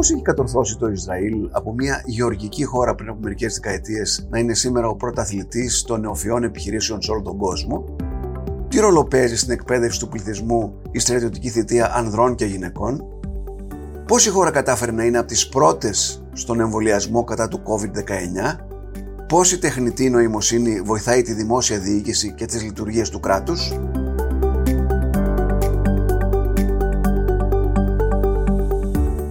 πώς έχει κατορθώσει το Ισραήλ από μια γεωργική χώρα πριν από μερικές δεκαετίες να είναι σήμερα ο πρωταθλητής των νεοφιών επιχειρήσεων σε όλο τον κόσμο, τι ρόλο παίζει στην εκπαίδευση του πληθυσμού η στρατιωτική θητεία ανδρών και γυναικών, πώς η χώρα κατάφερε να είναι από τις πρώτες στον εμβολιασμό κατά του COVID-19, πώς η τεχνητή νοημοσύνη βοηθάει τη δημόσια διοίκηση και τις λειτουργίες του κράτους;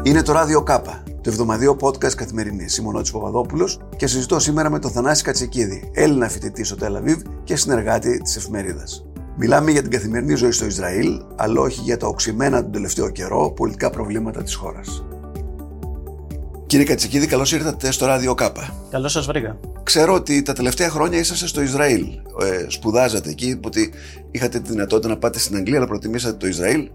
Είναι το Ράδιο Κάπα, το εβδομαδίο podcast καθημερινής. Είμαι ο Νότης Παπαδόπουλος και συζητώ σήμερα με τον Θανάση Κατσικίδη, Έλληνα φοιτητή στο Τελαβίβ και συνεργάτη της εφημερίδας. Μιλάμε για την καθημερινή ζωή στο Ισραήλ, αλλά όχι για τα οξυμένα τον τελευταίο καιρό πολιτικά προβλήματα της χώρας. Κύριε Κατσικίδη, καλώς ήρθατε στο Ράδιο Κάπα. Καλώς σας βρήκα. Ξέρω ότι τα τελευταία χρόνια είσαστε στο Ισραήλ. Ε, σπουδάζατε εκεί, ότι είχατε τη δυνατότητα να πάτε στην Αγγλία, αλλά προτιμήσατε το Ισραήλ.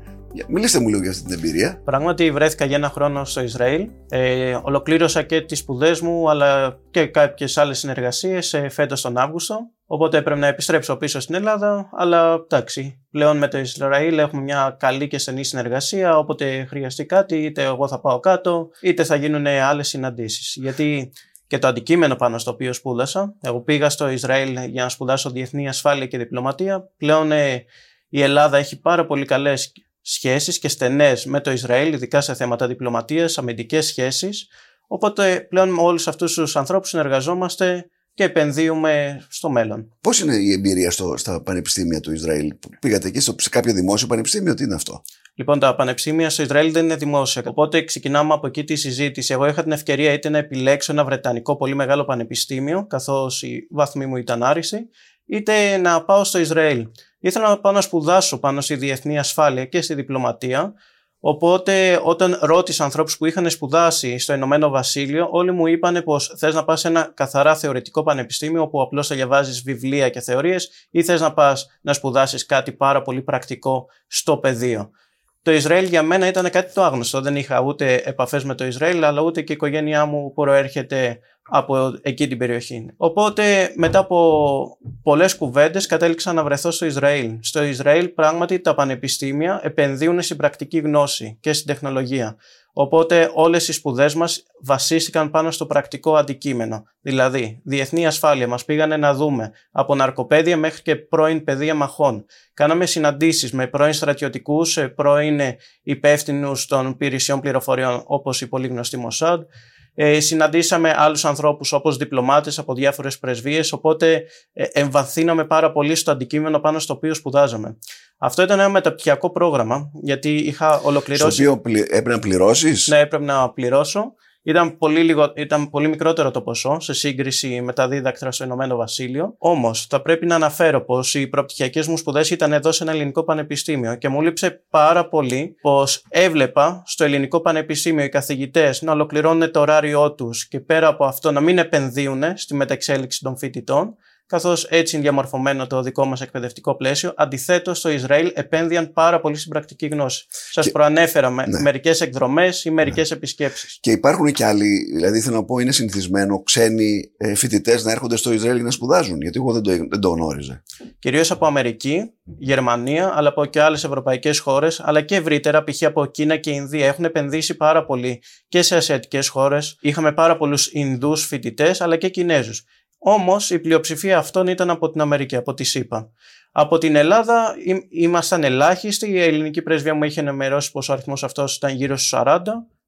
Μιλήστε μου λίγο για αυτή την εμπειρία. Πράγματι, βρέθηκα για ένα χρόνο στο Ισραήλ. Ε, ολοκλήρωσα και τις σπουδές μου, αλλά και κάποιες άλλες συνεργασίες ε, φέτος τον Αύγουστο. Οπότε έπρεπε να επιστρέψω πίσω στην Ελλάδα. Αλλά εντάξει, πλέον με το Ισραήλ έχουμε μια καλή και στενή συνεργασία. Όποτε χρειαστεί κάτι, είτε εγώ θα πάω κάτω, είτε θα γίνουν άλλες συναντήσεις. Γιατί και το αντικείμενο πάνω στο οποίο σπούδασα. Εγώ πήγα στο Ισραήλ για να σπουδάσω διεθνή ασφάλεια και διπλωματία. Πλέον ε, η Ελλάδα έχει πάρα πολύ καλές σχέσεις και στενές με το Ισραήλ, ειδικά σε θέματα διπλωματίας, αμυντικές σχέσεις. Οπότε πλέον με όλους αυτούς τους ανθρώπους συνεργαζόμαστε και επενδύουμε στο μέλλον. Πώς είναι η εμπειρία στο, στα πανεπιστήμια του Ισραήλ, Πήγατε εκεί στο, σε κάποιο δημόσιο πανεπιστήμιο, τι είναι αυτό; Λοιπόν, τα πανεπιστήμια στο Ισραήλ δεν είναι δημόσια. Οπότε ξεκινάμε από εκεί τη συζήτηση. Εγώ είχα την ευκαιρία είτε να επιλέξω ένα βρετανικό πολύ μεγάλο πανεπιστήμιο, καθώς η βάθμη μου ήταν άριστη, είτε να πάω στο Ισραήλ. Ήθελα να πάω να σπουδάσω πάνω στη διεθνή ασφάλεια και στη διπλωματία. Οπότε, όταν ρώτησα ανθρώπους που είχαν σπουδάσει στο Ηνωμένο Βασίλειο, όλοι μου είπαν πως θες να πας σε ένα καθαρά θεωρητικό πανεπιστήμιο, όπου απλώς θα διαβάζεις βιβλία και θεωρίες, ή θες να πας να σπουδάσεις κάτι πάρα πολύ πρακτικό στο πεδίο. Το Ισραήλ για μένα ήταν κάτι το άγνωστο. Δεν είχα ούτε επαφές με το Ισραήλ, αλλά ούτε και η οικογένειά μου προέρχεται από εκεί την περιοχή. Οπότε μετά από πολλές κουβέντες κατέληξα να βρεθώ στο Ισραήλ. Στο Ισραήλ πράγματι τα πανεπιστήμια επενδύουν στην πρακτική γνώση και στην τεχνολογία. Οπότε όλες οι σπουδές μας βασίστηκαν πάνω στο πρακτικό αντικείμενο. Δηλαδή, διεθνή ασφάλεια μας πήγανε να δούμε από ναρκοπαίδια μέχρι και πρώην παιδεία μαχών. Κάναμε συναντήσεις με πρώην στρατιωτικούς, πρώην υπεύθυνους των υπηρεσιών πληροφοριών όπως η πολύ γνωστή Μοσάντ. Ε, συναντήσαμε άλλους ανθρώπους όπως διπλωμάτες από διάφορες πρεσβείες, οπότε ε, εμβαθύναμε πάρα πολύ στο αντικείμενο πάνω στο οποίο σπουδάζαμε. Αυτό ήταν ένα μεταπτυχιακό πρόγραμμα, γιατί είχα ολοκληρώσει... Στο οποίο έπρεπε να πληρώσεις; Ναι, έπρεπε να πληρώσω. Ήταν πολύ, λίγο, ήταν πολύ μικρότερο το ποσό σε σύγκριση με τα δίδακτρα στο Ηνωμένο Βασίλειο. Όμως, θα πρέπει να αναφέρω πως οι προπτυχιακέ μου σπουδές ήταν εδώ σε ένα ελληνικό πανεπιστήμιο και μου λείψε πάρα πολύ πως έβλεπα στο ελληνικό πανεπιστήμιο οι καθηγητές να ολοκληρώνουν το ωράριό τους και πέρα από αυτό να μην επενδύουν στη μεταξέλιξη των φοιτητών καθώς έτσι είναι διαμορφωμένο το δικό μας εκπαιδευτικό πλαίσιο. Αντιθέτως, στο Ισραήλ επένδυαν πάρα πολύ στην πρακτική γνώση. Σας προανέφερα με ναι. μερικές εκδρομές ή μερικές ναι. επισκέψεις. Και υπάρχουν και άλλοι, δηλαδή θέλω να πω, είναι συνηθισμένο ξένοι ε, φοιτητές να έρχονται στο Ισραήλ να σπουδάζουν, γιατί εγώ δεν το, δεν το γνώριζα. Κυρίως από Αμερική, Γερμανία, αλλά από και άλλες ευρωπαϊκές χώρες, αλλά και ευρύτερα, π.χ. από Κίνα και Ινδία. Έχουν επενδύσει πάρα πολύ και σε ασιατικές χώρες. Είχαμε πάρα πολλούς Ινδούς φοιτητές, αλλά και Κινέζους. Όμως η πλειοψηφία αυτών ήταν από την Αμερική, από τη ΣΥΠΑ. Από την Ελλάδα ήμασταν ελάχιστοι. Η ελληνική πρεσβεία μου είχε ενημερώσει πως ο αριθμός αυτός ήταν γύρω στους 40.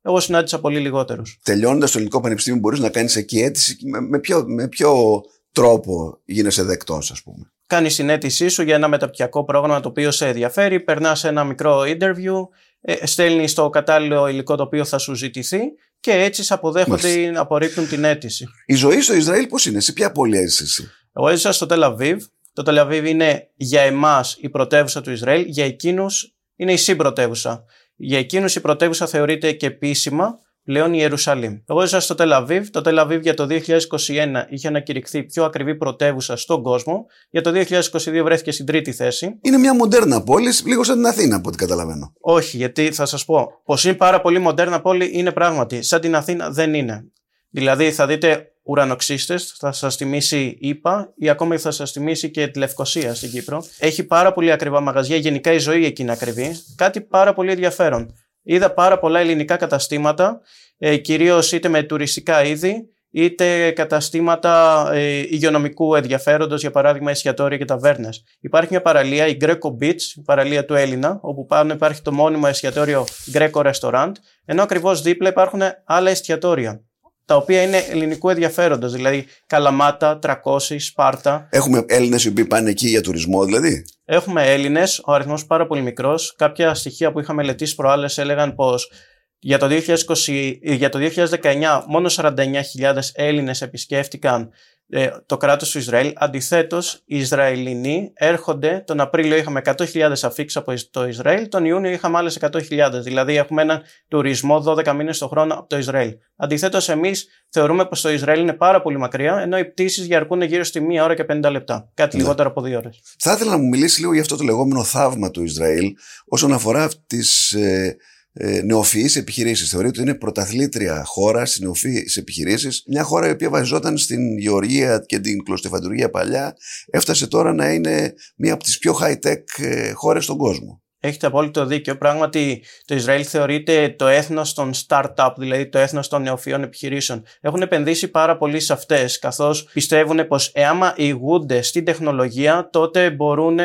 Εγώ συνάντησα πολύ λιγότερους. Τελειώνοντας το ελληνικό πανεπιστήμιο, μπορείς να κάνεις εκεί αίτηση; Με, με, ποιο, με ποιο τρόπο γίνεσαι δεκτός, ας πούμε; Κάνεις την αίτησή σου για ένα μεταπτυχιακό πρόγραμμα το οποίο σε ενδιαφέρει. Περνάς ένα μικρό interview. Ε, στέλνεις το κατάλληλο υλικό το οποίο θα σου ζητηθεί και έτσι σε αποδέχονται ή απορρίπτουν την αίτηση. Η ζωή στο Ισραήλ πώς είναι, σε ποια πόλη έζησε; Εσύ. Εγώ έζησα στο Τελαβίβ. Το Τελαβίβ είναι για εμάς η πρωτεύουσα του Ισραήλ, για εκείνους είναι η συμπρωτεύουσα. Για εκείνους η πρωτεύουσα θεωρείται και επίσημα πλέον η Ιερουσαλήμ. Εγώ ήρθα στο Τελαβίβ. Το Τελαβίβ για το 2021 είχε ανακηρυχθεί πιο ακριβή πρωτεύουσα στον κόσμο. Για το 2022 βρέθηκε στην τρίτη θέση. Είναι μια μοντέρνα πόλη, λίγο σαν την Αθήνα από ό,τι καταλαβαίνω. Όχι, γιατί θα σας πω. Πως είναι πάρα πολύ μοντέρνα πόλη είναι πράγματι. Σαν την Αθήνα δεν είναι. Δηλαδή θα δείτε ουρανοξύστες, θα σας θυμίσει ΙΠΑ ή ακόμα θα σας θυμίσει και τη Λευκοσία στην Κύπρο. Έχει πάρα πολύ ακριβά μαγαζιά, γενικά η ζωή εκεί είναι ακριβή. Κάτι πάρα πολύ ενδιαφέρον. Είδα πάρα πολλά ελληνικά καταστήματα, ε, κυρίως είτε με τουριστικά είδη, είτε καταστήματα ε, υγειονομικού ενδιαφέροντος, για παράδειγμα εστιατόρια και ταβέρνες. Υπάρχει μια παραλία, η Greco Beach, η παραλία του Έλληνα, όπου πάνω υπάρχει το μόνιμο εστιατόριο Greco Restaurant, ενώ ακριβώς δίπλα υπάρχουν άλλα εστιατόρια τα οποία είναι ελληνικού ενδιαφέροντος, δηλαδή Καλαμάτα, Τρακώση, Σπάρτα. Έχουμε Έλληνες οι οποίοι πάνε εκεί για τουρισμό δηλαδή; Έχουμε Έλληνες, ο αριθμός πάρα πολύ μικρός. Κάποια στοιχεία που είχαμε μελετήσει προάλλες έλεγαν πως για το, 2020, για το 2019 μόνο 49.000 Έλληνες επισκέφτηκαν ε, το κράτος του Ισραήλ. Αντιθέτως, οι Ισραηλινοί έρχονται, τον Απρίλιο είχαμε 100.000 αφήξεις από το Ισραήλ, τον Ιούνιο είχαμε άλλες 100.000. Δηλαδή έχουμε έναν τουρισμό 12 μήνες το χρόνο από το Ισραήλ. Αντιθέτως, εμείς θεωρούμε πως το Ισραήλ είναι πάρα πολύ μακριά, ενώ οι πτήσεις διαρκούν γύρω στη 1 ώρα και 50 λεπτά. Κάτι ναι. λιγότερο από 2 ώρες. Θα ήθελα να μου μιλήσεις λίγο για αυτό το λεγόμενο θαύμα του Ισραήλ όσον αφορά τις... Ε ε, νεοφυείς επιχειρήσεις. Θεωρείται ότι είναι πρωταθλήτρια χώρας στις νεοφυείς επιχειρήσεις. Μια χώρα η οποία βασιζόταν στην γεωργία και την κλωστεφαντουργία παλιά έφτασε τώρα να είναι μία από τις πιο high-tech ε, χώρες στον κόσμο. Έχετε απόλυτο δίκιο. Πράγματι, το Ισραήλ θεωρείται το έθνος των startup, δηλαδή το έθνος των νεοφυών επιχειρήσεων. Έχουν επενδύσει πάρα πολύ σε αυτές, καθώς πιστεύουν πως εάν ηγούνται στην τεχνολογία, τότε μπορούν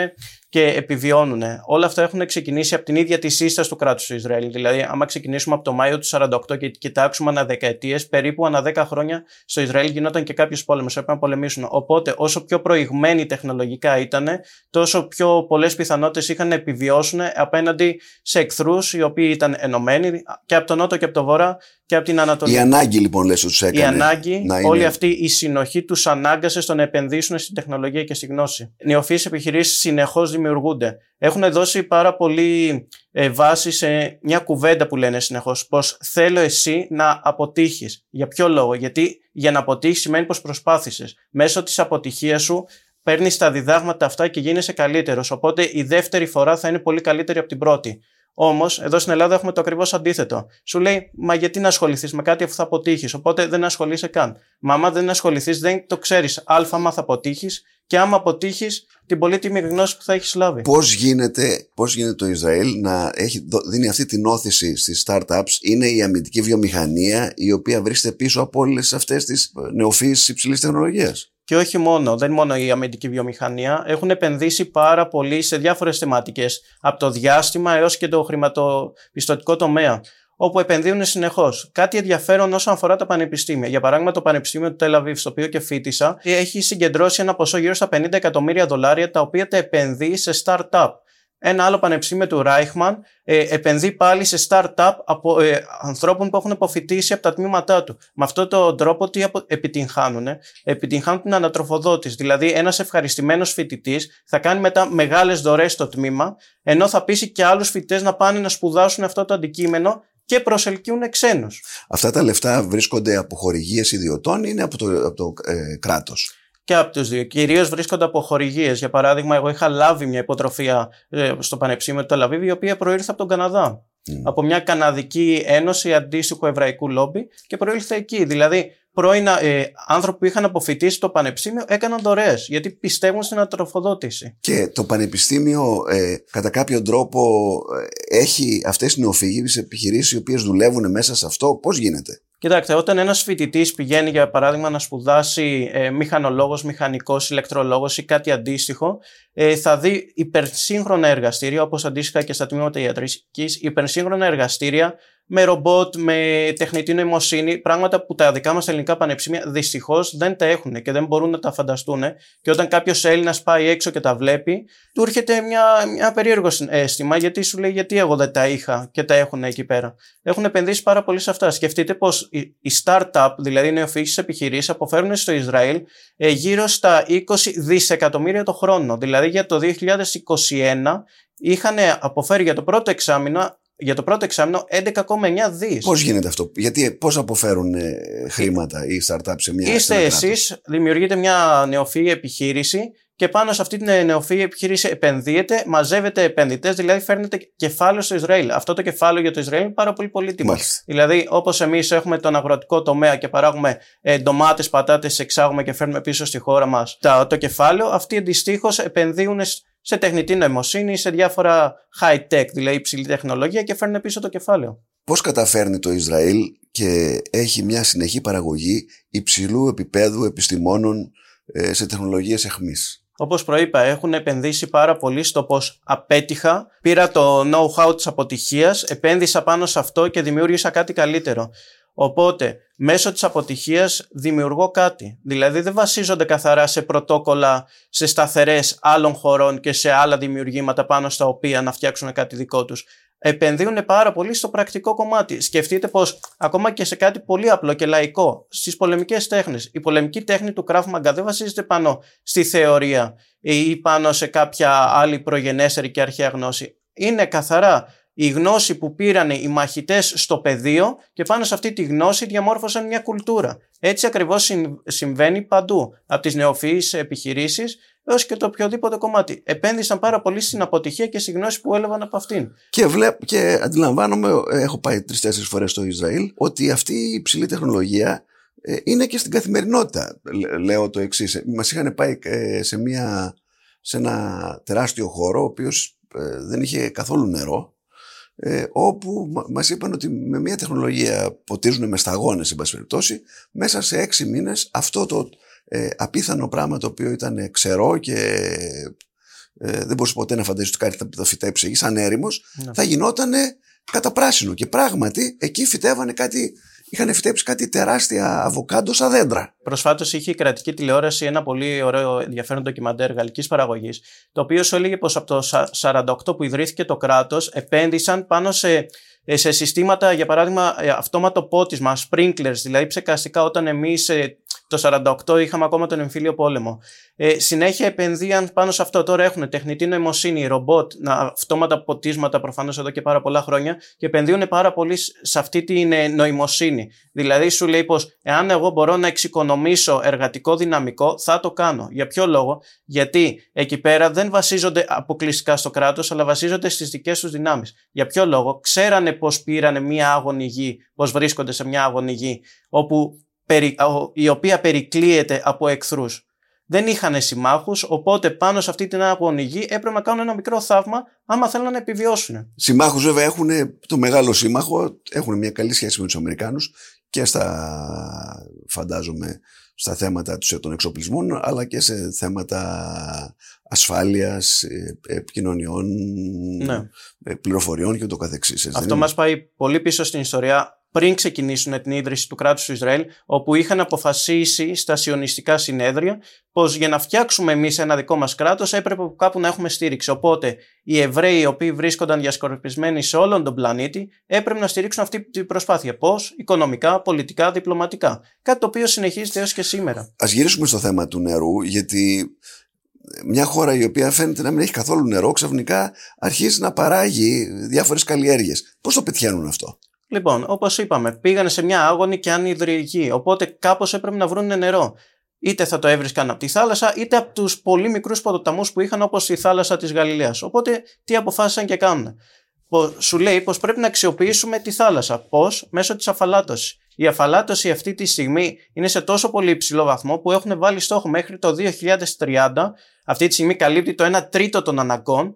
και επιβιώνουν. Όλα αυτά έχουν ξεκινήσει από την ίδια τη σύσταση του κράτους του Ισραήλ. Δηλαδή, άμα ξεκινήσουμε από το Μάιο του 48 και κοιτάξουμε ανά δεκαετίες, περίπου ανά 10 χρόνια στο Ισραήλ γινόταν και κάποιος πόλεμος. Έπρεπε να πολεμήσουν. Οπότε, όσο πιο προηγμένοι τεχνολογικά ήταν, τόσο πιο πολλές πιθανότητες είχαν να επιβιώσουν απέναντι σε εχθρούς οι οποίοι ήταν ενωμένοι και από τον Νότο και από τον Βορρά και από την Ανατολή. Η ανάγκη λοιπόν λες ότι έκανε. Η ανάγκη, να είναι... όλη αυτή η συνοχή τους ανάγκασε στο να επενδύσουν στην τεχνολογία και στη γνώση. Νεοφυείς επιχειρήσεις συνεχώς δημιουργούνται. Έχουν δώσει πάρα πολύ ε, βάση σε μια κουβέντα που λένε συνεχώς. Πως θέλω εσύ να αποτύχεις. Για ποιο λόγο, Γιατί για να αποτύχεις σημαίνει πως προσπάθησες. Μέσω της αποτυχίας σου παίρνεις τα διδάγματα αυτά και γίνεσαι καλύτερος. Οπότε η δεύτερη φορά θα είναι πολύ καλύτερη από την πρώτη. Όμως, εδώ στην Ελλάδα έχουμε το ακριβώς αντίθετο. Σου λέει, Μα γιατί να ασχοληθείς με κάτι αφού θα αποτύχεις. Οπότε δεν ασχολείσαι καν. Μα άμα δεν ασχοληθείς, δεν το ξέρεις. Α, μα θα αποτύχεις και άμα αποτύχεις, την πολύτιμη γνώση που θα έχεις λάβει. Πώς γίνεται, πώς γίνεται το Ισραήλ να έχει, δίνει αυτή την όθηση στις startups, είναι η αμυντική βιομηχανία η οποία βρίσκεται πίσω από όλες αυτές τις νεοφύη υψηλής τεχνολογίας; Και όχι μόνο, δεν είναι μόνο η αμυντική βιομηχανία, έχουν επενδύσει πάρα πολύ σε διάφορες θεματικές, από το διάστημα έως και το χρηματοπιστωτικό τομέα, όπου επενδύουν συνεχώς. Κάτι ενδιαφέρον όσον αφορά τα πανεπιστήμια. Για παράδειγμα, το Πανεπιστήμιο του Τελαβίβ, στο οποίο και φίτησα, έχει συγκεντρώσει ένα ποσό γύρω στα 50 εκατομμύρια δολάρια, τα οποία τα επενδύει σε startup. Ένα άλλο πανεπιστήμιο του Reichman ε, επενδύει πάλι σε start-up από ε, ανθρώπων που έχουν αποφυτίσει από τα τμήματά του. Με αυτόν τον τρόπο τι επιτυγχάνουν. Επιτυγχάνουν την ανατροφοδότηση. Δηλαδή ένας ευχαριστημένος φοιτητής θα κάνει μετά μεγάλες δωρές στο τμήμα ενώ θα πείσει και άλλους φοιτητές να πάνε να σπουδάσουν αυτό το αντικείμενο και προσελκύουν ξένους. Αυτά τα λεφτά βρίσκονται από χορηγίες ιδιωτών ή είναι από το, από το ε, κράτος; Και από τους δύο. Κυρίως βρίσκονται από χορηγίες. Για παράδειγμα, εγώ είχα λάβει μια υποτροφία ε, στο Πανεπιστήμιο του Τελαβίβη, η οποία προήρθε από τον Καναδά. Από μια Καναδική Ένωση αντίστοιχου Εβραϊκού Λόμπι και προήλθε εκεί. Δηλαδή, πρώην ε, άνθρωποι που είχαν αποφοιτήσει το πανεπιστήμιο έκαναν δωρεές γιατί πιστεύουν στην ατροφοδότηση. Και το πανεπιστήμιο ε, κατά κάποιο τρόπο ε, έχει αυτές τις νεοφυγείς επιχειρήσεις οι οποίες δουλεύουν μέσα σε αυτό; Πώς γίνεται; Κοιτάξτε, όταν ένας φοιτητής πηγαίνει για παράδειγμα να σπουδάσει ε, μηχανολόγος, μηχανικός, ηλεκτρολόγος ή κάτι αντίστοιχο, ε, θα δει υπερσύγχρονα εργαστήρια, όπως αντίστοιχα και στα τμήματα ιατρικής, υπερσύγχρονα εργαστήρια με ρομπότ, με τεχνητή νοημοσύνη, πράγματα που τα δικά μας ελληνικά πανεπιστήμια δυστυχώς δεν τα έχουν και δεν μπορούν να τα φανταστούν. Και όταν κάποιος Έλληνας πάει έξω και τα βλέπει, του έρχεται μια, μια περίεργο αίσθημα, γιατί σου λέει γιατί εγώ δεν τα είχα και τα έχουν εκεί πέρα. Έχουν επενδύσει πάρα πολύ σε αυτά. Σκεφτείτε πως οι startup, δηλαδή οι νεοφύσει επιχειρήσεις, αποφέρουν στο Ισραήλ ε, γύρω στα 20 δισεκατομμύρια το χρόνο. Δηλαδή για το 2021 είχαν αποφέρει για το πρώτο εξάμεινο για το πρώτο εξάμεινο 11,9 δις. Πώς γίνεται αυτό, Γιατί πώς αποφέρουν ε, χρήματα οι startups σε μια Είστε εσείς, δημιουργείτε μια νεοφύη επιχείρηση και πάνω σε αυτή την νεοφύη επιχείρηση επενδύετε, μαζεύετε επενδυτές, δηλαδή φέρνετε κεφάλαιο στο Ισραήλ. Αυτό το κεφάλαιο για το Ισραήλ είναι πάρα πολύ πολύτιμο. Δηλαδή, όπως εμείς έχουμε τον αγροτικό τομέα και παράγουμε ε, ντομάτες, πατάτες, εξάγουμε και φέρνουμε πίσω στη χώρα μας το, το κεφάλαιο, αυτοί αντιστοίχως επενδύουν σε τεχνητή νοημοσύνη, σε διάφορα high-tech, δηλαδή υψηλή τεχνολογία και φέρνουν πίσω το κεφάλαιο. Πώς καταφέρνει το Ισραήλ και έχει μια συνεχή παραγωγή υψηλού επίπεδου επιστημόνων ε, σε τεχνολογίες εχμής; Όπως προείπα, έχουν επενδύσει πάρα πολύ στο πώς απέτυχα. Πήρα το know-how της αποτυχίας, επένδυσα πάνω σε αυτό και δημιούργησα κάτι καλύτερο. Οπότε, μέσω της αποτυχίας δημιουργώ κάτι. Δηλαδή δεν βασίζονται καθαρά σε πρωτόκολλα, σε σταθερές άλλων χωρών και σε άλλα δημιουργήματα πάνω στα οποία να φτιάξουν κάτι δικό τους. Επενδύουν πάρα πολύ στο πρακτικό κομμάτι. Σκεφτείτε πως ακόμα και σε κάτι πολύ απλό και λαϊκό, στις πολεμικές τέχνες, η πολεμική τέχνη του Krav Maga δεν βασίζεται πάνω στη θεωρία ή πάνω σε κάποια άλλη προγενέστερη και αρχαία γνώση. Είναι καθαρά η γνώση που πήραν οι μαχητές στο πεδίο και πάνω σε αυτή τη γνώση διαμόρφωσαν μια κουλτούρα. Έτσι ακριβώς συμβαίνει παντού, από τις νεοφυείς επιχειρήσεις έως και το οποιοδήποτε κομμάτι. Επένδυσαν πάρα πολύ στην αποτυχία και στη γνώση που έλαβαν από αυτήν. Και, βλέπ, και αντιλαμβάνομαι, έχω πάει τρει-τέσσερι φορές στο Ισραήλ, ότι αυτή η υψηλή τεχνολογία ε, είναι και στην καθημερινότητα. Λέω το εξής. Μας είχαν πάει ε, σε, μια, σε ένα τεράστιο χώρο, ο οποίος ε, δεν είχε καθόλου νερό ε, όπου μας είπαν ότι με μια τεχνολογία ποτίζουν με σταγόνες, εν μέσα σε έξι μήνες αυτό το ε, απίθανο πράγμα το οποίο ήταν ξερό και ε, δεν μπορούσε ποτέ να φανταστείς ότι κάτι θα φυτέψει σαν έρημος, ναι. θα γινόταν κατά πράσινο. Και πράγματι εκεί φυτεύανε κάτι είχαν φυτέψει κάτι τεράστια αβοκάντο σαν δέντρα. Προσφάτως είχε η κρατική τηλεόραση ένα πολύ ωραίο ενδιαφέρον ντοκιμαντέρ γαλλικής παραγωγής, το οποίο σου έλεγε πως από το 1948 που ιδρύθηκε το κράτος επένδυσαν πάνω σε, σε συστήματα, για παράδειγμα, ε, αυτόματο πότισμα, sprinklers, δηλαδή ψεκαστικά όταν εμείς ε, το 1948 είχαμε ακόμα τον εμφύλιο πόλεμο. Ε, συνέχεια επενδύαν πάνω σε αυτό. Τώρα έχουν τεχνητή νοημοσύνη, ρομπότ, αυτόματα ποτίσματα προφανώς εδώ και πάρα πολλά χρόνια και επενδύουν πάρα πολύ σε αυτή την ε, νοημοσύνη. Δηλαδή σου λέει πως εάν εγώ μπορώ να εξοικονομήσω εργατικό δυναμικό, θα το κάνω. Για ποιο λόγο, Γιατί εκεί πέρα δεν βασίζονται αποκλειστικά στο κράτος, αλλά βασίζονται στις δικές τους δυνάμεις. Για ποιο λόγο, ξέρανε πώ πήρανε μια άγωνη γη, πώ βρίσκονται σε μια άγωνη γη, όπου η οποία περικλείεται από εχθρούς. Δεν είχαν συμμάχους, οπότε πάνω σε αυτή την άγωνη γη έπρεπε να κάνουν ένα μικρό θαύμα άμα θέλουν να επιβιώσουν. Συμμάχους, βέβαια, έχουν το μεγάλο σύμμαχο, έχουν μια καλή σχέση με τους Αμερικάνους και στα, φαντάζομαι, στα θέματα των εξοπλισμών, αλλά και σε θέματα ασφάλειας, ε, επικοινωνιών, ναι. Ε, πληροφοριών και ούτω καθεξής. Αυτό μας πάει πολύ πίσω στην ιστορία πριν ξεκινήσουν την ίδρυση του κράτους του Ισραήλ, όπου είχαν αποφασίσει στα σιωνιστικά συνέδρια πως για να φτιάξουμε εμείς ένα δικό μας κράτος έπρεπε κάπου να έχουμε στήριξη. Οπότε οι Εβραίοι οι οποίοι βρίσκονταν διασκορπισμένοι σε όλον τον πλανήτη έπρεπε να στηρίξουν αυτή την προσπάθεια. Πώς, οικονομικά, πολιτικά, διπλωματικά. Κάτι το οποίο συνεχίζεται έως και σήμερα. Ας γυρίσουμε στο θέμα του νερού, γιατί μια χώρα η οποία φαίνεται να μην έχει καθόλου νερό ξαφνικά αρχίζει να παράγει διάφορες καλλιέργειες. Πώς το πετυχαίνουν αυτό; Λοιπόν, όπως είπαμε, πήγανε σε μια άγωνη και ανυδρυγή. Οπότε κάπως έπρεπε να βρουν νερό. Είτε θα το έβρισκαν από τη θάλασσα, είτε από τους πολύ μικρούς ποτοταμού που είχαν, όπως η θάλασσα της Γαλιλαίας. Οπότε τι αποφάσισαν και κάνουν. Σου λέει πως πρέπει να αξιοποιήσουμε τη θάλασσα. Πώς; Μέσω της αφαλάτωσης. Η αφαλάτωση αυτή τη στιγμή είναι σε τόσο πολύ υψηλό βαθμό που έχουν βάλει στόχο μέχρι το 2030. Αυτή τη στιγμή καλύπτει το 1 τρίτο των αναγκών.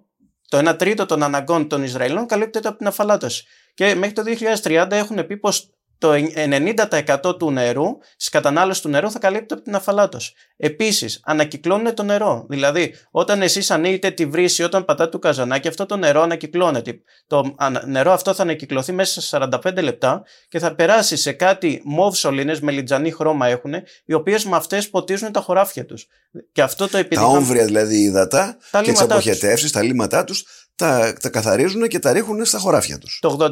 Το 1 τρίτο των αναγκών των Ισραηλών καλύπτεται από την αφαλάτωση. Και μέχρι το 2030 έχουν πει πως το 90% του νερού, τη κατανάλωσης του νερού θα καλύπτει από την αφαλάτωση. Επίσης, ανακυκλώνουν το νερό. Δηλαδή, όταν εσείς ανοίγετε τη βρύση, όταν πατάτε το καζανάκι, αυτό το νερό ανακυκλώνεται. Το νερό αυτό θα ανακυκλωθεί μέσα σε 45 λεπτά και θα περάσει σε κάτι μοβ σωλήνε με λιτζανή χρώμα έχουν, οι οποίες με αυτές ποτίζουν τα χωράφια τους. Και αυτό το Τα όμβρια δηλαδή υδατά και τις αποχετεύσεις, τα λίματά τους, τα, τα καθαρίζουν και τα ρίχνουν στα χωράφια τους. Το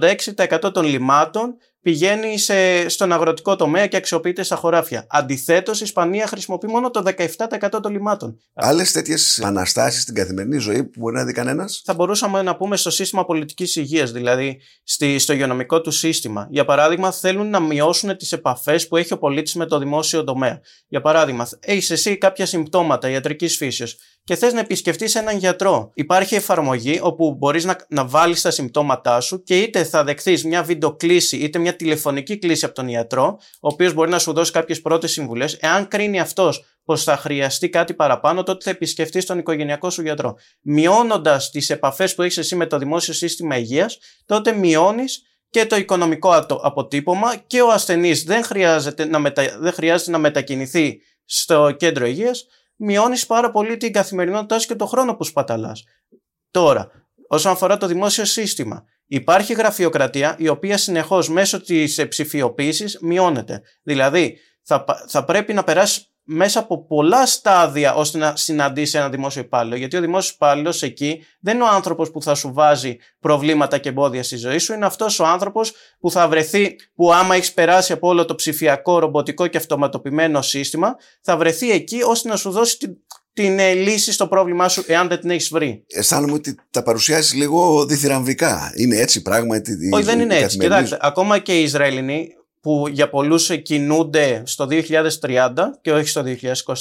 86% των λιμάτων πηγαίνει σε, στον αγροτικό τομέα και αξιοποιείται στα χωράφια. Αντιθέτως, η Ισπανία χρησιμοποιεί μόνο το 17% των λιμάτων. Άλλες τέτοιες αναστάσει στην καθημερινή ζωή που μπορεί να δει κανένας; Θα μπορούσαμε να πούμε στο σύστημα πολιτικής υγείας, δηλαδή στη, στο υγειονομικό του σύστημα. Για παράδειγμα, θέλουν να μειώσουν τις επαφές που έχει ο πολίτης με το δημόσιο τομέα. Για παράδειγμα, έχεις εσύ κάποια συμπτώματα ιατρικής φύσεως και θες να επισκεφτείς έναν γιατρό. Υπάρχει εφαρμογή όπου μπορείς να, να βάλεις τα συμπτώματά σου και είτε θα δεχθείς μια βιντεοκλήση είτε μια τηλεφωνική κλήση από τον ιατρό, ο οποίος μπορεί να σου δώσει κάποιες πρώτες συμβουλές. Εάν κρίνει αυτός πως θα χρειαστεί κάτι παραπάνω, τότε θα επισκεφτείς τον οικογενειακό σου γιατρό. Μειώνοντας τις επαφές που έχεις εσύ με το δημόσιο σύστημα υγείας, τότε μειώνεις και το οικονομικό αποτύπωμα και ο ασθενής δεν χρειάζεται να, μετα... δεν χρειάζεται να μετακινηθεί στο κέντρο υγείας, μειώνεις πάρα πολύ την καθημερινότητά και το χρόνο που σπαταλάς. Τώρα, όσον αφορά το δημόσιο σύστημα, υπάρχει γραφειοκρατία η οποία συνεχώς μέσω της ψηφιοποίησης μειώνεται. Δηλαδή, θα, θα πρέπει να περάσεις μέσα από πολλά στάδια ώστε να συναντήσει ένα δημόσιο υπάλληλο. Γιατί ο δημόσιος υπάλληλος εκεί δεν είναι ο άνθρωπος που θα σου βάζει προβλήματα και εμπόδια στη ζωή σου. Είναι αυτός ο άνθρωπος που θα βρεθεί, που άμα έχεις περάσει από όλο το ψηφιακό, ρομποτικό και αυτοματοποιημένο σύστημα, θα βρεθεί εκεί ώστε να σου δώσει την, την ε, λύση στο πρόβλημά σου εάν δεν την έχεις βρει. Αισθάνομαι ότι τα παρουσιάζεις λίγο διθυραμβικά. Είναι έτσι πράγματι. Όχι, δεν είναι έτσι. Κοιτάξτε, ακόμα και οι Ισραηλινοί που για πολλούς κινούνται στο 2030 και όχι στο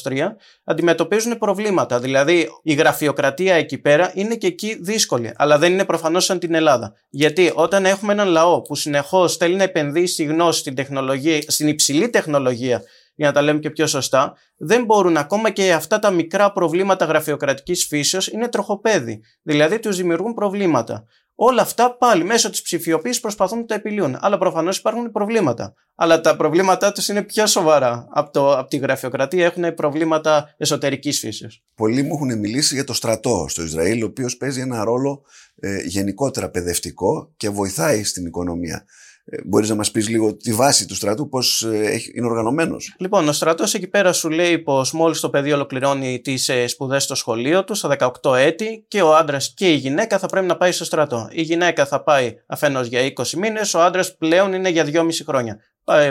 2023, αντιμετωπίζουν προβλήματα. Δηλαδή η γραφειοκρατία εκεί πέρα είναι και εκεί δύσκολη, αλλά δεν είναι προφανώς σαν την Ελλάδα. Γιατί όταν έχουμε έναν λαό που συνεχώς θέλει να επενδύσει στη γνώση, στην, τεχνολογία, στην υψηλή τεχνολογία, για να τα λέμε και πιο σωστά, δεν μπορούν ακόμα και αυτά τα μικρά προβλήματα γραφειοκρατικής φύσεως είναι τροχοπέδι. Δηλαδή τους δημιουργούν προβλήματα. Όλα αυτά πάλι μέσω της ψηφιοποίησης προσπαθούν να τα επιλύουν. Αλλά προφανώς υπάρχουν προβλήματα. Αλλά τα προβλήματά τους είναι πιο σοβαρά από, το, από τη γραφειοκρατία. Έχουν προβλήματα εσωτερικής φύσης. Πολλοί μου έχουν μιλήσει για το στρατό στο Ισραήλ, ο οποίος παίζει ένα ρόλο ε, γενικότερα παιδευτικό και βοηθάει στην οικονομία. Ε, Μπορείς να μας πεις λίγο τη βάση του στρατού, πώς ε, είναι οργανωμένος; Λοιπόν, ο στρατός εκεί πέρα σου λέει πως μόλις το παιδί ολοκληρώνει τις ε, σπουδές στο σχολείο του, στα 18 έτη, και ο άντρας και η γυναίκα θα πρέπει να πάει στο στρατό. Η γυναίκα θα πάει αφενός για 20 μήνες, ο άντρας πλέον είναι για 2,5 χρόνια.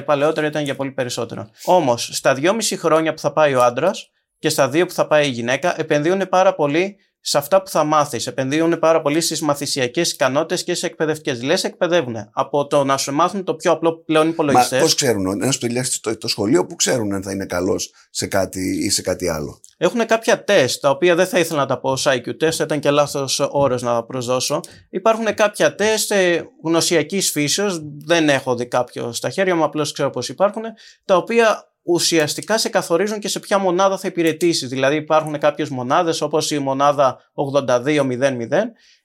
Παλαιότερα ήταν για πολύ περισσότερο. Όμως, στα 2,5 χρόνια που θα πάει ο άντρας και στα 2 που θα πάει η γυναίκα, επενδύουν πάρα πολύ σε αυτά που θα μάθεις. Επενδύουν πάρα πολύ στις μαθησιακές ικανότητες και σε εκπαιδευτικές. Λες, εκπαιδεύουν από το να σου μάθουν το πιο απλό πλέον υπολογιστές. Πώς ξέρουν, ένας που τελειώσει το, το σχολείο, που ξέρουν αν θα είναι καλός σε κάτι ή σε κάτι άλλο; Έχουν κάποια τεστ, τα οποία δεν θα ήθελα να τα πω ως IQ τεστ, ήταν και λάθος όρος να τα προσδώσω. Υπάρχουν κάποια τεστ ε, γνωσιακής φύσεως, δεν έχω δει κάποιο στα χέρια μου, απλώς ξέρω πώς υπάρχουν, τα οποία ουσιαστικά σε καθορίζουν και σε ποια μονάδα θα υπηρετήσει. Δηλαδή υπάρχουν κάποιες μονάδες όπως η μονάδα 8200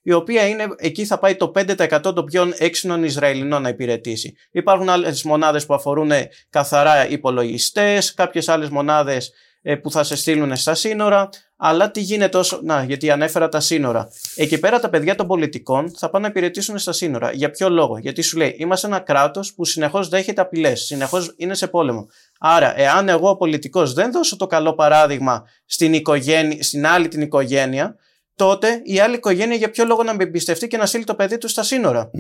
η οποία είναι, εκεί θα πάει το 5% των πιο έξινων Ισραηλινών να υπηρετήσει. Υπάρχουν άλλες μονάδες που αφορούν καθαρά υπολογιστές, κάποιες άλλες μονάδες ε, που θα σε στείλουν στα σύνορα. Αλλά τι γίνεται όσο. Να, γιατί ανέφερα τα σύνορα. Εκεί πέρα τα παιδιά των πολιτικών θα πάνε να υπηρετήσουν στα σύνορα. Για ποιο λόγο; Γιατί σου λέει, είμαστε ένα κράτος που συνεχώς δέχεται απειλές, συνεχώς είναι σε πόλεμο. Άρα, εάν εγώ ο πολιτικός δεν δώσω το καλό παράδειγμα στην, οικογένεια, στην άλλη την οικογένεια, τότε η άλλη οικογένεια για ποιο λόγο να με εμπιστευτεί και να στείλει το παιδί του στα σύνορα;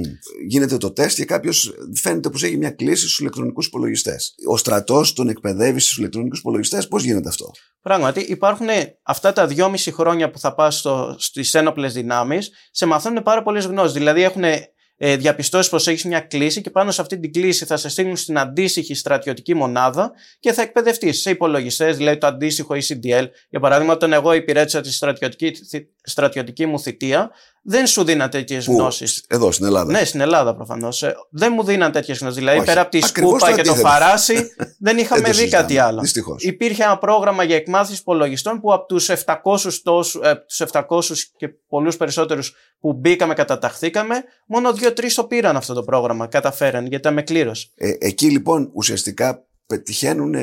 Γίνεται το τεστ και κάποιος φαίνεται πως έχει μια κλίση στους ηλεκτρονικούς υπολογιστές. Ο στρατός τον εκπαιδεύει στους ηλεκτρονικούς υπολογιστές. Πώς γίνεται αυτό; Πράγματι, υπάρχουν αυτά τα δυόμιση χρόνια που θα πας στις ένοπλες δυνάμεις, σε μαθαίνουν πάρα πολλές γνώσεις. Δηλαδή, έχουν ε, διαπιστώσεις πως έχεις μια κλίση και πάνω σε αυτή την κλίση θα σε στείλουν στην αντίστοιχη στρατιωτική μονάδα και θα εκπαιδευτείς σε υπολογιστές, δηλαδή το αντίστοιχο ECDL. Για παράδειγμα, όταν εγώ υπηρέτησα τη στρατιωτική, στρατιωτική μου θητεία, δεν σου δίναν τέτοιες γνώσεις. Εδώ στην Ελλάδα. Ναι, στην Ελλάδα προφανώς. Ε, δεν μου δίναν τέτοιες γνώσεις. Δηλαδή, πέρα από τη σκούπα και το φαράσι, δεν είχαμε δει κάτι άλλο. Δυστυχώς. Υπήρχε ένα πρόγραμμα για εκμάθηση υπολογιστών που από τους 700, τόσου, ε, τους 700 και πολλούς περισσότερους που μπήκαμε, καταταχθήκαμε, μόνο δύο-τρεις το πήραν αυτό το πρόγραμμα. Καταφέραν γιατί ήταν με κλήρωση. Ε, εκεί λοιπόν ουσιαστικά πετυχαίνουν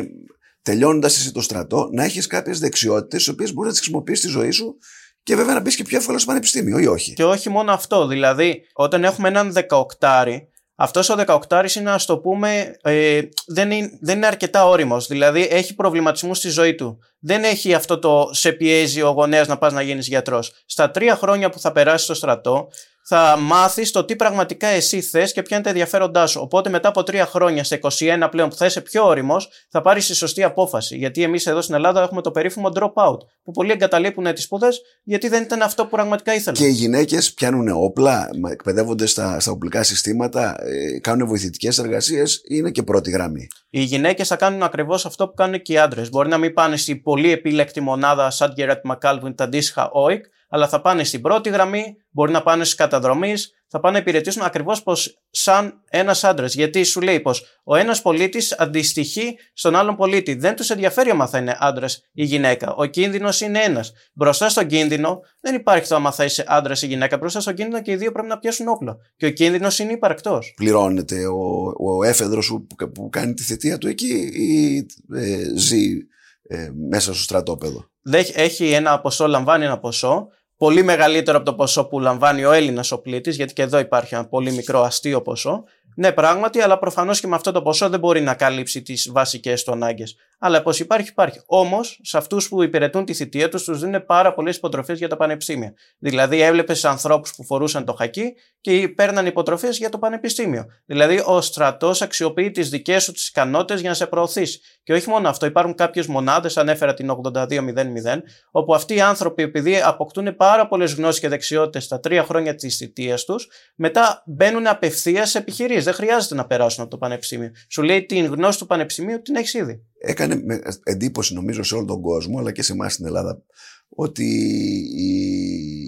τελειώνοντα εσύ το στρατό, να έχεις κάποιες δεξιότητες, τις οποίες μπορείς να τις χρησιμοποιήσεις στη ζωή σου και βέβαια να μπεις και πιο εύκολα στο πανεπιστήμιο, ή όχι; Και όχι μόνο αυτό. Δηλαδή, όταν έχουμε έναν 18 αυτός ο 18 είναι, ας το πούμε, ε, δεν, είναι, δεν είναι αρκετά όριμος. Δηλαδή, έχει προβληματισμούς στη ζωή του. Δεν έχει αυτό το σε πιέζει ο γονέας να πας να γίνεις γιατρός. Στα τρία χρόνια που θα περάσεις στο στρατό, θα μάθεις το τι πραγματικά εσύ θες και ποια είναι τα ενδιαφέροντά σου. Οπότε μετά από τρία χρόνια, σε 21 πλέον που θα είσαι πιο όριμος, θα πάρεις τη σωστή απόφαση. Γιατί εμείς εδώ στην Ελλάδα έχουμε το περίφημο drop-out, που πολλοί εγκαταλείπουν τις σπουδές γιατί δεν ήταν αυτό που πραγματικά ήθελαν. Και οι γυναίκες πιάνουν όπλα, εκπαιδεύονται στα, στα οπλικά συστήματα, ε, κάνουν βοηθητικές εργασίες, είναι και πρώτη γραμμή. Οι γυναίκες θα κάνουν ακριβώς αυτό που κάνουν και οι άντρες. Μπορεί να μην πάνε στην πολύ επίλεκτη μονάδα σαν Γκέρετ Μακάλ που είναι τα αντίστοιχα OIC, αλλά θα πάνε στην πρώτη γραμμή, μπορεί να πάνε στις καταδρομής, θα πάνε να υπηρετήσουν ακριβώς σαν ένας άντρας. Γιατί σου λέει πως ο ένας πολίτης αντιστοιχεί στον άλλον πολίτη. Δεν τους ενδιαφέρει άμα θα είναι άντρα ή γυναίκα. Ο κίνδυνος είναι ένας. Μπροστά στον κίνδυνο δεν υπάρχει το άμα θα είσαι άντρας ή γυναίκα. Μπροστά στον κίνδυνο και οι δύο πρέπει να πιάσουν όπλο. Και ο κίνδυνος είναι υπαρκτός. Πληρώνεται ο, ο έφεδρος που, που κάνει τη θητεία του εκεί ή ε, ζει ε, μέσα στο στρατόπεδο; Έχει ένα ποσό, λαμβάνει ένα ποσό πολύ μεγαλύτερο από το ποσό που λαμβάνει ο Έλληνας ο πλήτης, γιατί και εδώ υπάρχει ένα πολύ μικρό αστείο ποσό. Ναι, πράγματι, αλλά προφανώς και με αυτό το ποσό δεν μπορεί να καλύψει τις βασικές του ανάγκες. Αλλά πως υπάρχει, υπάρχει. Όμως, σε αυτούς που υπηρετούν τη θητεία τους, τους δίνουν πάρα πολλές υποτροφίες για τα πανεπιστήμια. Δηλαδή, έβλεπες ανθρώπους που φορούσαν το χακί και παίρναν υποτροφίες για το πανεπιστήμιο. Δηλαδή, ο στρατός αξιοποιεί τις δικές σου τις ικανότητες για να σε προωθήσει. Και όχι μόνο αυτό, υπάρχουν κάποιες μονάδες, ανέφερα την 8200, όπου αυτοί οι άνθρωποι, επειδή αποκτούν πάρα πολλές γνώσεις και δεξιότητες στα τρία χρόνια της θητείας τους, μετά μπαίνουν απευθείας σε επιχειρήσεις. Δεν χρειάζεται να περάσουν από το πανεπιστήμιο. Σου λέει την γνώση του πανεπιστημίου την έχεις ήδη έκανε εντύπωση νομίζω σε όλο τον κόσμο αλλά και σε εμάς στην Ελλάδα ότι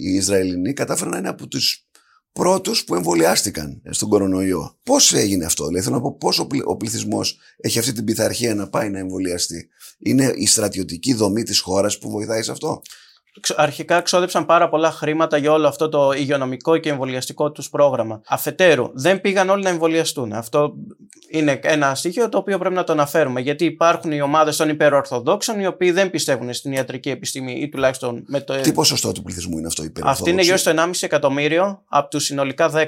οι Ισραηλινοί κατάφεραν να είναι από τους πρώτους που εμβολιάστηκαν στον κορονοϊό. Πώς έγινε αυτό, δηλαδή θέλω να πω πώς ο πληθυσμός έχει αυτή την πειθαρχία να πάει να εμβολιαστεί; Είναι η στρατιωτική δομή της χώρας που βοηθάει σε αυτό; Αρχικά ξόδεψαν πάρα πολλά χρήματα για όλο αυτό το υγειονομικό και εμβολιαστικό τους πρόγραμμα. Αφετέρου, δεν πήγαν όλοι να εμβολιαστούν. Αυτό είναι ένα στοιχείο το οποίο πρέπει να το αναφέρουμε. Γιατί υπάρχουν οι ομάδες των υπερορθοδόξων οι οποίοι δεν πιστεύουν στην ιατρική επιστήμη ή τουλάχιστον με το. Τι ποσοστό του πληθυσμού είναι αυτό υπερορθόδοξο. Αυτή είναι γύρω στο 1,5 εκατομμύριο από τους συνολικά 10.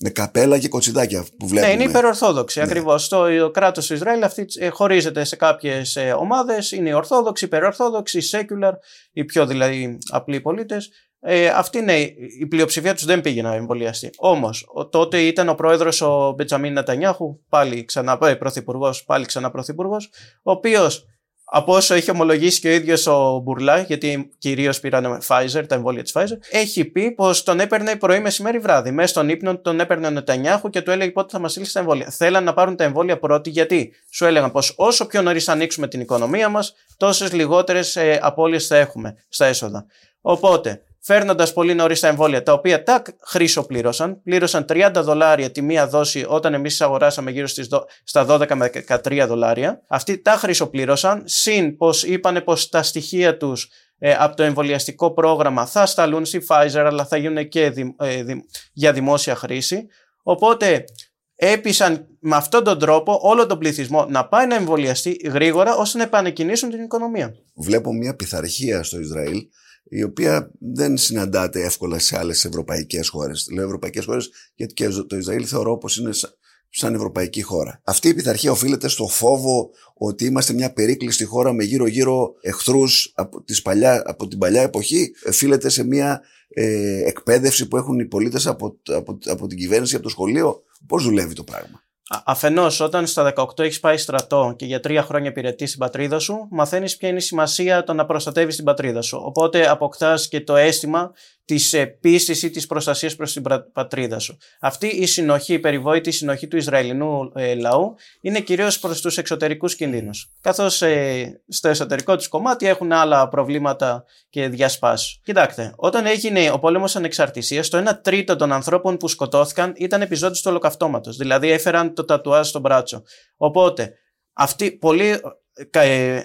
Με καπέλα και κοτσιδάκια που βλέπουμε. Ναι, είναι υπερορθόδοξοι. Ναι. Ακριβώς. Το κράτος του Ισραήλ αυτή ε, χωρίζεται σε κάποιες ομάδες. Είναι οι Ορθόδοξοι, υπερορθόδοξοι, secular, οι πιο δηλαδή απλοί πολίτες. Ε, αυτή είναι η πλειοψηφία τους δεν πήγε να εμβολιαστεί. Όμως, τότε ήταν ο πρόεδρος ο Μπετζαμίν Νατανιάχου, πάλι ξανά ε, πρωθυπουργός, πάλι ξανά πρωθυπουργός, ο οποίος από όσο έχει ομολογήσει και ο ίδιος ο Μπουρλά, γιατί κυρίως πήραν Pfizer, τα εμβόλια της Pfizer, έχει πει πως τον έπαιρνε πρωί, μεσημέρι, βράδυ. Μέσα στον ύπνο τον έπαιρνε ο Νετανιάχου και του έλεγε πότε θα μας στείλει τα εμβόλια. Θέλαν να πάρουν τα εμβόλια πρώτοι, γιατί σου έλεγαν πως όσο πιο νωρίς ανοίξουμε την οικονομία μας, τόσες λιγότερες ε, απώλειες θα έχουμε στα έσοδα. Οπότε, φέρνοντας πολύ νωρίς τα εμβόλια, τα οποία τα χρήσο πλήρωσαν. Πλήρωσαν 30 δολάρια τη μία δόση όταν εμείς αγοράσαμε γύρω στις στα 12 με 13 δολάρια. Αυτοί τα χρήσο συν πως είπαν πως τα στοιχεία τους ε, από το εμβολιαστικό πρόγραμμα θα σταλούν στη Pfizer, αλλά θα γίνουν και ε, για δημόσια χρήση. Οπότε έπεισαν με αυτόν τον τρόπο όλο τον πληθυσμό να πάει να εμβολιαστεί γρήγορα ώστε να επανεκκινήσουν την οικονομία. Βλέπω μια πειθαρχία στο Ισραήλ η οποία δεν συναντάται εύκολα σε άλλες ευρωπαϊκές χώρες. Λέω ευρωπαϊκές χώρες γιατί και το Ισραήλ θεωρώ πως είναι σαν ευρωπαϊκή χώρα. Αυτή η πειθαρχία οφείλεται στο φόβο ότι είμαστε μια περίκλειστη χώρα με γύρω-γύρω εχθρούς από, από την παλιά εποχή. Οφείλεται σε μια ε, εκπαίδευση που έχουν οι πολίτες από, από, από την κυβέρνηση, από το σχολείο. Πώς δουλεύει το πράγμα; Αφενός, όταν στα 18 έχεις πάει στρατό και για τρία χρόνια υπηρετεί στην πατρίδα σου, μαθαίνεις ποια είναι η σημασία το να προστατεύεις την πατρίδα σου. Οπότε αποκτάς και το αίσθημα της πίστη ή της προστασίας προς την πατρίδα σου. Αυτή η συνοχή, η περιβόητη συνοχή του Ισραηλινού ε, λαού είναι κυρίως προς τους εξωτερικούς κινδύνους. Καθώς ε, στο εσωτερικό τους κομμάτι έχουν άλλα προβλήματα και διασπάσεις. Κοιτάξτε, όταν έγινε ο πόλεμος ανεξαρτησίας, το 1 τρίτο των ανθρώπων που σκοτώθηκαν ήταν επιζώντες του ολοκαυτώματος. Δηλαδή έφεραν το τατουάζ στο μπράτσο. Οπότε, αυτοί, πολλοί ε,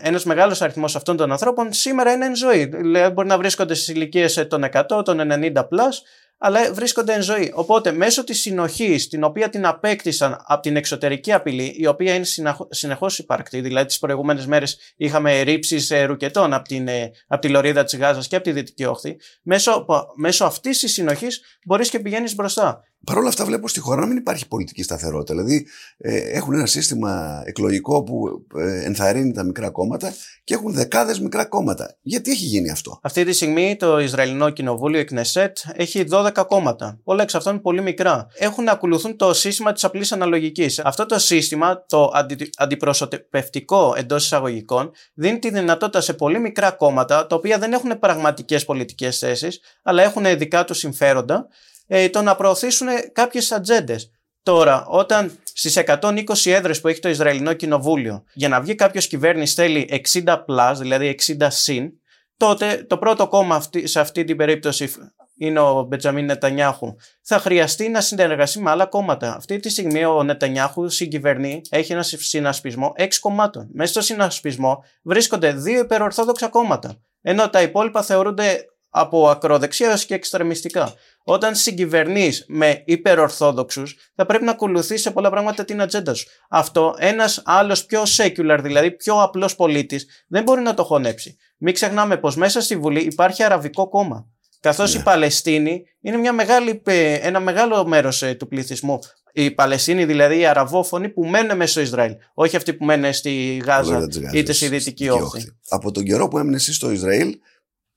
ένας μεγάλος αριθμός αυτών των ανθρώπων σήμερα είναι εν ζωή. Δηλαδή, μπορεί να βρίσκονται στις ηλικίες των 100, των 90 plus, αλλά βρίσκονται εν ζωή. Οπότε, μέσω της συνοχής, την οποία την απέκτησαν από την εξωτερική απειλή, η οποία είναι συνεχώς υπαρκτή, δηλαδή τις προηγούμενες μέρες είχαμε ρήψεις ε, ρουκετών από, την, ε, από τη λωρίδα της Γάζας και από τη Δυτική Όχθη, μέσω, μέσω αυτής της συνοχής μπορείς και πηγαίνεις μπροστά. Παρ' όλα αυτά βλέπω στη χώρα να μην υπάρχει πολιτική σταθερότητα. Δηλαδή ε, έχουν ένα σύστημα εκλογικό που ε, ενθαρρύνει τα μικρά κόμματα και έχουν δεκάδες μικρά κόμματα. Γιατί έχει γίνει αυτό; Αυτή τη στιγμή το Ισραηλινό Κοινοβούλιο, η Κνεσέτ, έχει 12 κόμματα. Όλα εξ αυτών είναι πολύ μικρά. Έχουν να ακολουθούν το σύστημα της απλής αναλογικής. Αυτό το σύστημα, το αντι, αντιπροσωπευτικό εντός εισαγωγικών, δίνει τη δυνατότητα σε πολύ μικρά κόμματα, τα οποία δεν έχουν πραγματικές πολιτικές θέσεις, αλλά έχουν δικά τους συμφέροντα, ε, το να προωθήσουν κάποιες ατζέντες. Τώρα, όταν στις 120 έδρες που έχει το Ισραηλινό Κοινοβούλιο, για να βγει κάποιος κυβέρνηση θέλει 60 plus, δηλαδή 60 συν, τότε το πρώτο κόμμα αυτή, σε αυτή την περίπτωση είναι ο Μπετζαμίν Νετανιάχου, θα χρειαστεί να συνεργαστεί με άλλα κόμματα. Αυτή τη στιγμή ο Νετανιάχου συγκυβερνεί, έχει ένα συνασπισμό έξι κομμάτων. Μέσα στο συνασπισμό βρίσκονται δύο υπερορθόδοξα κόμματα. Ενώ τα υπόλοιπα θεωρούνται από ακροδεξιάς και εξτρεμιστικά. Όταν συγκυβερνείς με υπερορθόδοξους, θα πρέπει να ακολουθείς σε πολλά πράγματα την ατζέντα σου. Αυτό ένας άλλος πιο secular, δηλαδή πιο απλός πολίτης, δεν μπορεί να το χωνέψει. Μην ξεχνάμε πως μέσα στη Βουλή υπάρχει Αραβικό κόμμα. Καθώς η ναι. Παλαιστίνη είναι μια μεγάλη, ένα μεγάλο μέρος ε, του πληθυσμού. Οι Παλαιστίνοι, δηλαδή οι Αραβόφωνοι που μένουν μέσα στο Ισραήλ. Όχι αυτοί που μένουν στη Γάζα είτε στη Δυτική Όχθη. Από τον καιρό που έμεινε εσύ στο Ισραήλ,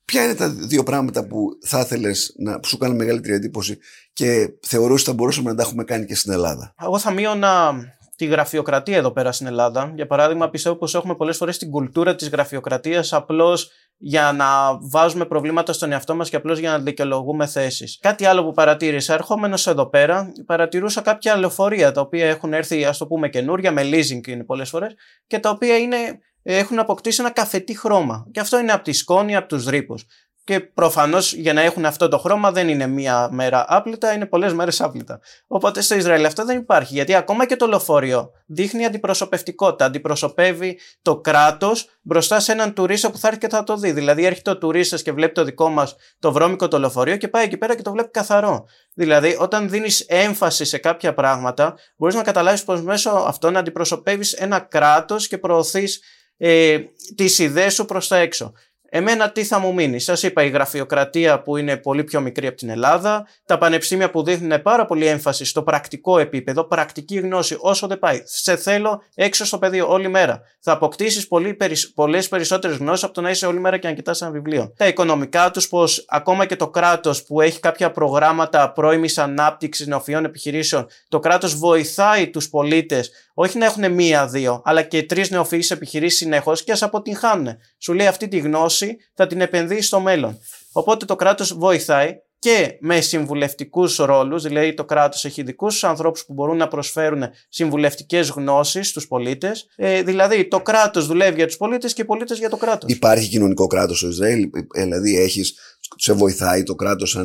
Ποια είναι τα δύο πράγματα που θα ήθελες να που σου κάνουν μεγαλύτερη εντύπωση και θεωρούσες ότι θα μπορούσαμε να τα έχουμε κάνει και στην Ελλάδα; Εγώ θα μείωνα τη γραφειοκρατία εδώ πέρα στην Ελλάδα. Για παράδειγμα, πιστεύω πως έχουμε πολλές φορές την κουλτούρα της γραφειοκρατίας απλώς για να βάζουμε προβλήματα στον εαυτό μας και απλώς για να δικαιολογούμε θέσεις. Κάτι άλλο που παρατήρησα, ερχόμενος εδώ πέρα, παρατηρούσα κάποια λεωφορεία τα οποία έχουν έρθει, ας το πούμε, καινούρια, με leasing είναι πολλές φορές, και τα οποία είναι έχουν αποκτήσει ένα καφετή χρώμα. Και αυτό είναι από τη σκόνη, από τους ρήπους. Και προφανώς για να έχουν αυτό το χρώμα δεν είναι μία μέρα άπλυτα, είναι πολλές μέρες άπλυτα. Οπότε στο Ισραήλ αυτό δεν υπάρχει. Γιατί ακόμα και το λεωφορείο δείχνει αντιπροσωπευτικότητα. Αντιπροσωπεύει το κράτος μπροστά σε έναν τουρίστα που θα έρθει και θα το δει. Δηλαδή έρχεται ο τουρίστας και βλέπει το δικό μας το βρώμικο το λεωφορείο και πάει εκεί πέρα και το βλέπει καθαρό. Δηλαδή, όταν δίνεις έμφαση σε κάποια πράγματα, μπορείς να καταλάβεις πως μέσω αυτών αντιπροσωπεύεις ένα κράτος και προωθείς ε, τις ιδέες σου προς τα έξω. Εμένα τι θα μου μείνει; Σας είπα η γραφειοκρατία που είναι πολύ πιο μικρή από την Ελλάδα, τα πανεπιστήμια που δείχνουν πάρα πολύ έμφαση στο πρακτικό επίπεδο, πρακτική γνώση όσο δεν πάει. Σε θέλω έξω στο πεδίο όλη μέρα. Θα αποκτήσεις πολλές περισσότερες γνώσεις από το να είσαι όλη μέρα και να κοιτάς ένα βιβλίο. Τα οικονομικά τους, πως ακόμα και το κράτος που έχει κάποια προγράμματα πρώιμης ανάπτυξης νεοφιών επιχειρήσεων, το κράτος βοηθάει τους πολίτες όχι να έχουν μία-δύο, αλλά και τρεις νεοφυείς επιχειρήσεις συνεχώς και ας αποτυγχάνουν. Σου λέει αυτή τη γνώση θα την επενδύεις στο μέλλον. Οπότε το κράτος βοηθάει και με συμβουλευτικούς ρόλους, δηλαδή το κράτος έχει ειδικού ανθρώπους που μπορούν να προσφέρουν συμβουλευτικές γνώσεις στους πολίτες. Ε, δηλαδή το κράτος δουλεύει για τους πολίτες και οι πολίτες για το κράτος. Υπάρχει κοινωνικό κράτος στο Ισραήλ, ε, δηλαδή έχεις σε βοηθάει το κράτος ε,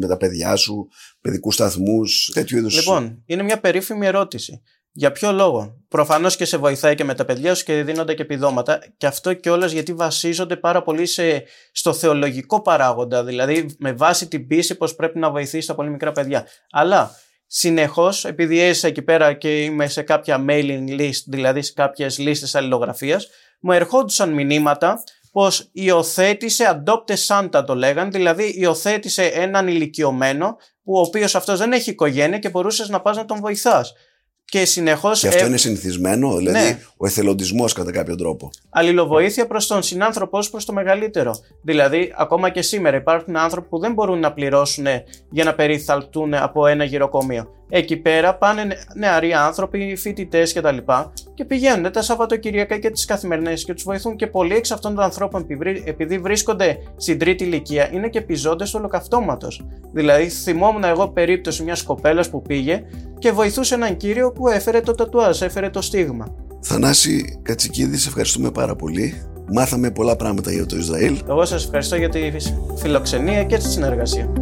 με τα παιδιά σου, παιδικούς σταθμούς, τέτοιου είδους. Λοιπόν, είναι μια περίφημη ερώτηση. Για ποιο λόγο; Προφανώς και σε βοηθάει και με τα παιδιά σου και δίνονται και επιδόματα. Και αυτό κιόλας γιατί βασίζονται πάρα πολύ σε, στο θεολογικό παράγοντα. Δηλαδή με βάση την πίστη πως πρέπει να βοηθήσει τα πολύ μικρά παιδιά. Αλλά συνεχώς, επειδή έζησα εκεί πέρα και είμαι σε κάποια mailing list, δηλαδή σε κάποιες λίστες αλληλογραφίας, μου ερχόντουσαν μηνύματα πως υιοθέτησε adopted Santa το λέγαν, δηλαδή υιοθέτησε έναν ηλικιωμένο που ο οποίος αυτός δεν έχει οικογένεια και μπορούσες να πας να τον βοηθάς και συνεχώς. Και αυτό είναι συνηθισμένο, δηλαδή ναι. ο εθελοντισμός κατά κάποιο τρόπο. Αλληλοβοήθεια προς τον συνάνθρωπό προς το μεγαλύτερο. Δηλαδή, ακόμα και σήμερα υπάρχουν άνθρωποι που δεν μπορούν να πληρώσουν για να περιθαλπτούν από ένα γυροκομείο. Εκεί πέρα πάνε νεαροί άνθρωποι, φοιτητές κτλ. Και, και πηγαίνουν τα Σαββατοκυριακά και τις καθημερινές και τους βοηθούν. Και πολλοί εξ αυτών των ανθρώπων, επειδή βρίσκονται στην τρίτη ηλικία, είναι και επιζώντες του ολοκαυτώματος. Δηλαδή, θυμόμουν εγώ περίπτωση μιας κοπέλας που πήγε και βοηθούσε έναν κύριο που έφερε το τατουάζ, έφερε το στίγμα. Θανάση Κατσικίδη, σε ευχαριστούμε πάρα πολύ. Μάθαμε πολλά πράγματα για το Ισραήλ. Εγώ σας ευχαριστώ για τη φιλοξενία και τη συνεργασία.